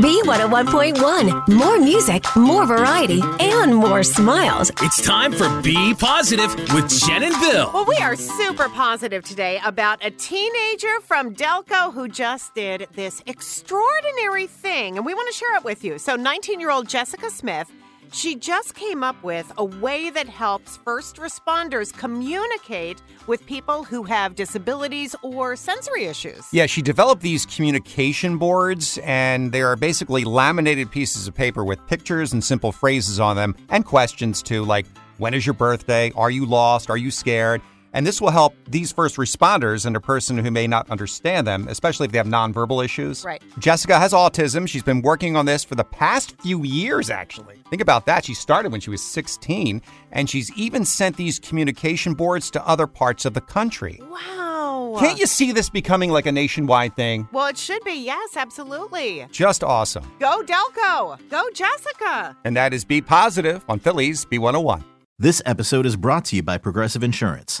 B101.1. More music, more variety, and more smiles. It's time for Be Positive with Jen and Bill. Well, we are super positive today about a teenager from Delco who just did this extraordinary thing, and we want to share it with you. So, 19 year old Jessica Smith. She just came up with a way that helps first responders communicate with people who have disabilities or sensory issues. Yeah, she developed these communication boards, and they are basically laminated pieces of paper with pictures and simple phrases on them, and questions too, like, when is your birthday? Are you lost? Are you scared? And this will help these first responders and a person who may not understand them, especially if they have nonverbal issues. Right. Jessica has autism. She's been working on this for the past few years, actually. Think about that. She started when she was 16, and she's even sent these communication boards to other parts of the country. Wow. Can't you see this becoming like a nationwide thing? Well, it should be. Yes, absolutely. Just awesome. Go, Delco. Go, Jessica. And that is Be Positive on Philly's B101. This episode is brought to you by Progressive Insurance.